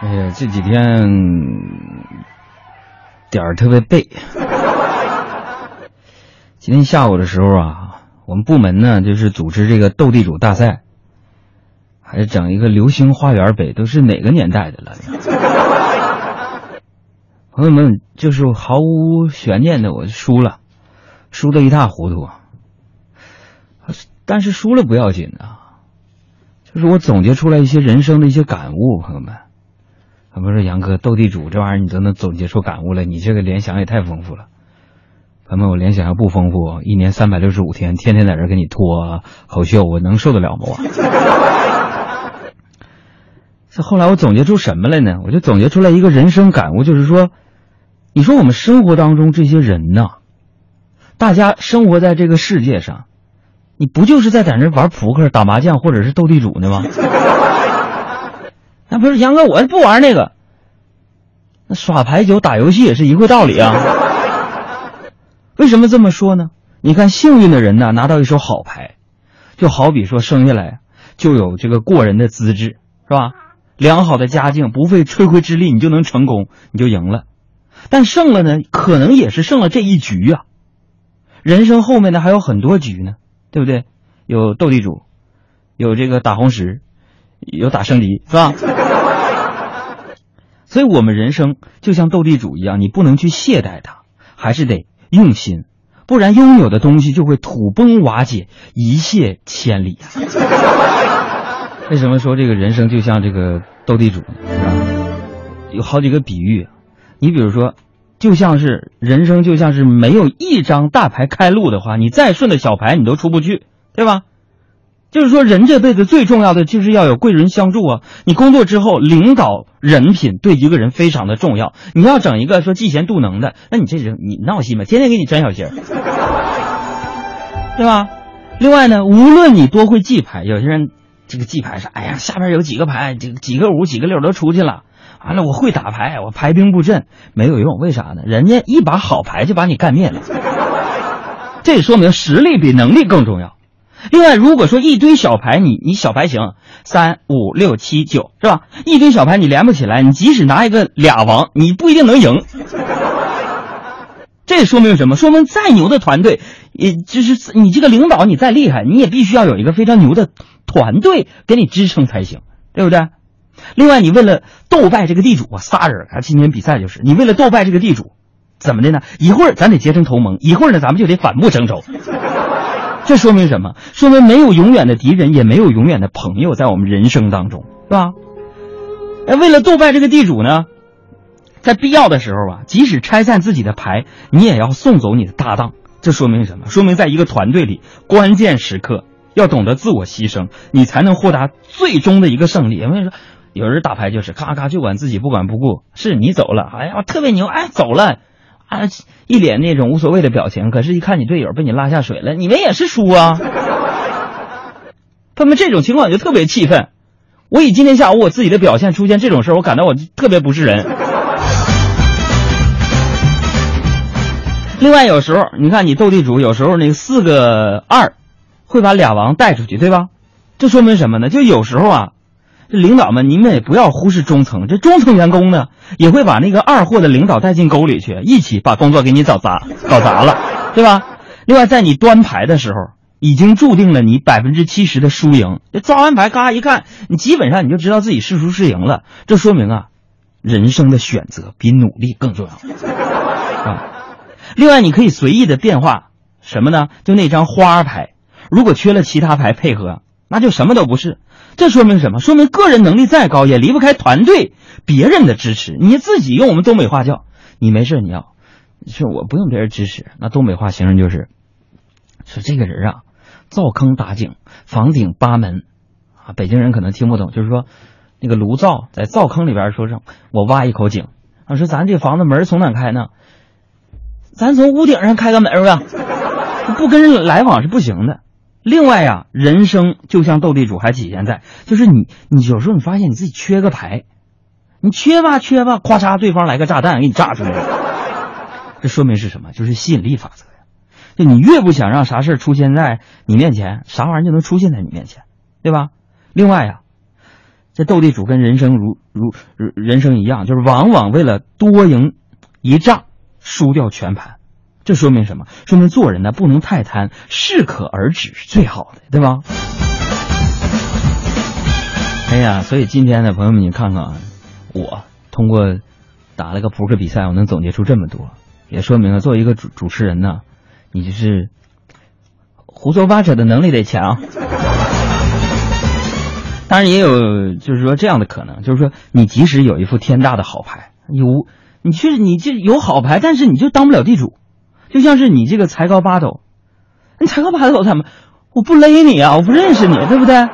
哎呀，这几天点儿特别背。今天下午的时候啊，我们部门呢就是组织这个斗地主大赛，还整一个流星花园杯，都是哪个年代的了？朋友们，就是毫无悬念的，我输了，输的一塌糊涂。但是输了不要紧啊，就是我总结出来一些人生的一些感悟，朋友们。我们说杨哥斗地主这玩意儿你都能总结出感悟来，你这个联想也太丰富了。朋友们，我联想要不丰富，一年三百六十五天，天天在这给你拖口秀，我能受得了吗？我。这后来我总结出什么来呢？我就总结出来一个人生感悟，就是说，你说我们生活当中这些人呢，大家生活在这个世界上，你不就是在在那玩扑克、打麻将或者是斗地主呢吗？不是杨哥，我不玩那个。那耍牌九、打游戏也是一个道理啊。为什么这么说呢？你看，幸运的人呢，拿到一手好牌，就好比说生下来就有这个过人的资质，是吧？良好的家境，不费吹灰之力，你就能成功，你就赢了。但胜了呢，可能也是胜了这一局啊。人生后面呢还有很多局呢，对不对？有斗地主，有这个打红石，有打升级，是吧？所以，我们人生就像斗地主一样，你不能去懈怠它，还是得用心，不然拥有的东西就会土崩瓦解，一泻千里。为什么说这个人生就像这个斗地主？有好几个比喻，你比如说，就像是人生，就像是没有一张大牌开路的话，你再顺的小牌你都出不去，对吧？就是说，人这辈子最重要的就是要有贵人相助啊！你工作之后，领导人品对一个人非常的重要。你要整一个说嫉贤妒能的，那你这人你闹心吗？天天给你沾小心儿，对吧？另外呢，无论你多会记牌，有些人这个记牌是，哎呀，下边有几个牌，这个几个五、几个六都出去了。完了，我会打牌，我排兵布阵没有用，为啥呢？人家一把好牌就把你干灭了。这说明实力比能力更重要。另外，如果说一堆小牌，你你小牌行，三五六七九是吧？一堆小牌你连不起来，你即使拿一个俩王，你不一定能赢。这说明什么？说明再牛的团队，也就是你这个领导你再厉害，你也必须要有一个非常牛的团队给你支撑才行，对不对？另外，你为了斗败这个地主啊，仨人啊，今天比赛就是你为了斗败这个地主，怎么的呢？一会儿咱得结成同盟，一会儿呢咱们就得反目成仇。这说明什么？说明没有永远的敌人，也没有永远的朋友，在我们人生当中，是吧？哎，为了斗败这个地主呢，在必要的时候啊，即使拆散自己的牌，你也要送走你的搭档。这说明什么？说明在一个团队里，关键时刻要懂得自我牺牲，你才能获得最终的一个胜利。因为说，有人打牌就是咔咔就管自己不管不顾，是你走了，哎呀，特别牛，哎，走了。啊，一脸那种无所谓的表情，可是，一看你队友被你拉下水了，你们也是输啊。他们这种情况就特别气愤。我以今天下午我自己的表现出现这种事，我感到我特别不是人。另外，有时候你看你斗地主，有时候那四个二会把俩王带出去，对吧？这说明什么呢？就有时候啊。这领导们，你们也不要忽视中层。这中层员工呢，也会把那个二货的领导带进沟里去，一起把工作给你搞砸，搞砸了，对吧？另外，在你端牌的时候，已经注定了你百分之七十的输赢。这抓完牌，嘎一看，你基本上你就知道自己是输是赢了。这说明啊，人生的选择比努力更重要啊。另外，你可以随意的变化什么呢？就那张花牌，如果缺了其他牌配合，那就什么都不是。这说明什么？说明个人能力再高，也离不开团队、别人的支持。你自己用我们东北话叫，你没事你要，说我不用别人支持。那东北话形容就是，说这个人啊，灶坑打井，房顶八门，啊，北京人可能听不懂，就是说，那个炉灶在灶坑里边说上，我挖一口井。啊，说咱这房子门从哪开呢？咱从屋顶上开个门吧，不跟人来往是不行的。另外呀，人生就像斗地主，还体现在就是你，你有时候你发现你自己缺个牌，你缺吧缺吧，咵嚓，对方来个炸弹给你炸出来了，这说明是什么？就是吸引力法则呀。就你越不想让啥事出现在你面前，啥玩意儿就能出现在你面前，对吧？另外呀，这斗地主跟人生如如人生一样，就是往往为了多赢一仗，输掉全盘。这说明什么？说明做人呢不能太贪，适可而止是最好的，对吧？哎呀，所以今天呢，朋友们，你看看啊，我通过打了个扑克比赛，我能总结出这么多，也说明了作为一个主主持人呢，你就是胡说八扯的能力得强。当然也有，就是说这样的可能，就是说你即使有一副天大的好牌，有你确实你这有好牌，但是你就当不了地主，就像是你这个才高八斗，你才高八斗怎么？我不勒你啊，我不认识你，对不对？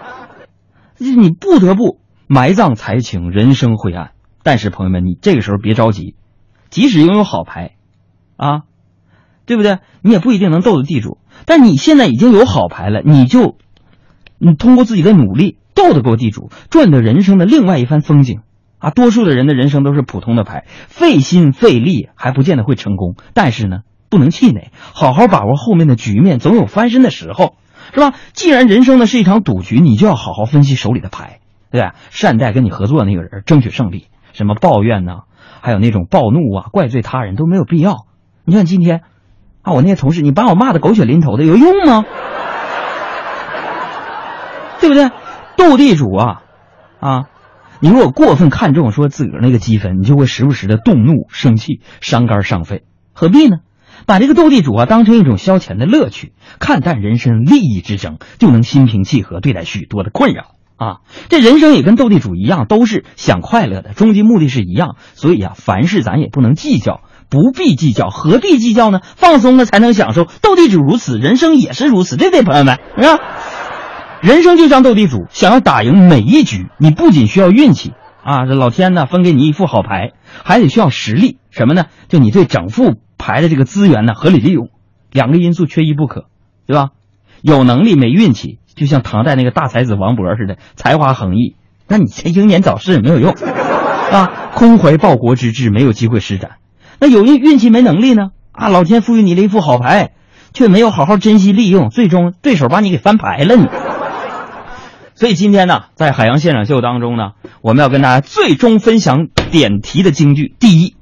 你不得不埋葬才情，人生灰暗。但是朋友们，你这个时候别着急，即使拥有好牌，啊，对不对？你也不一定能斗得地主。但你现在已经有好牌了，你就你通过自己的努力斗得过地主，赚得人生的另外一番风景。啊，多数的人的人生都是普通的牌，费心费力还不见得会成功。但是呢，不能气馁，好好把握后面的局面，总有翻身的时候。是吧？既然人生呢是一场赌局，你就要好好分析手里的牌，对吧？善待跟你合作的那个人，争取胜利。什么抱怨呢？还有那种暴怒啊、怪罪他人都没有必要。你看今天，啊，我那些同事，你把我骂的狗血淋头的，有用吗？对不对？斗地主啊，啊，你如果过分看重说自个儿那个积分，你就会时不时的动怒、生气、伤肝伤肺，何必呢？把这个斗地主啊当成一种消遣的乐趣，看淡人生利益之争，就能心平气和对待许多的困扰啊！这人生也跟斗地主一样，都是想快乐的，终极目的是一样。所以啊，凡事咱也不能计较，不必计较，何必计较呢？放松了才能享受。斗地主如此，人生也是如此，对不对，朋友们？啊，人生就像斗地主，想要打赢每一局，你不仅需要运气啊，这老天呢分给你一副好牌，还得需要实力。什么呢？就你对整副。牌的这个资源呢，合理利用，两个因素缺一不可，对吧？有能力没运气，就像唐代那个大才子王勃似的，才华横溢，那你这英年早逝也没有用，啊，空怀报国之志，没有机会施展。那有运运气没能力呢？啊，老天赋予你了一副好牌，却没有好好珍惜利用，最终对手把你给翻牌了你。所以今天呢，在海洋现场秀当中呢，我们要跟大家最终分享点题的京剧：第一。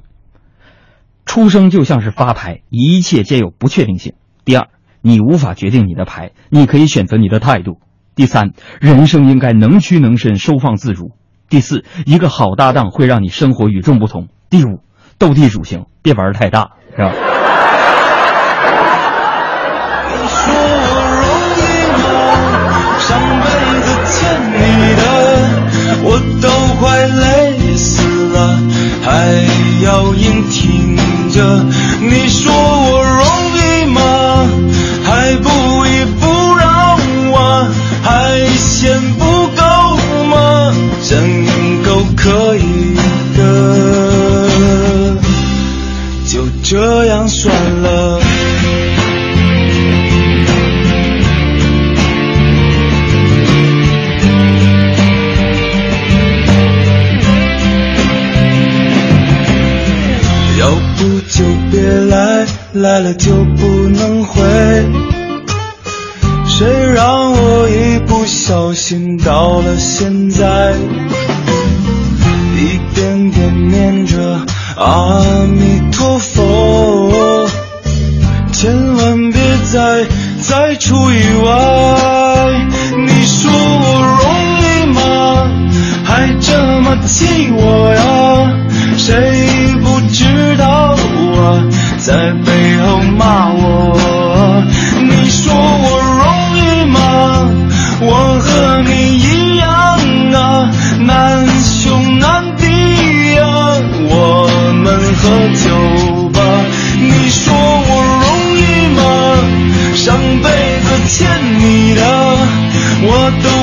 出生就像是发牌，一切皆有不确定性。第二，你无法决定你的牌，你可以选择你的态度。第三，人生应该能屈能伸，收放自如。第四，一个好搭档会让你生活与众不同。第五，斗地主行，别玩太大，是吧？我这样算了。要不就别来了就不能回，谁让我一不小心到了现在，一点点念着阿弥陀佛，千万别再再出意外。你说我容易吗？还这么气我呀？谁不知道啊？在背后骂我，你说我容易吗？我和你一样啊，难兄难弟呀，我们喝酒你的，我懂。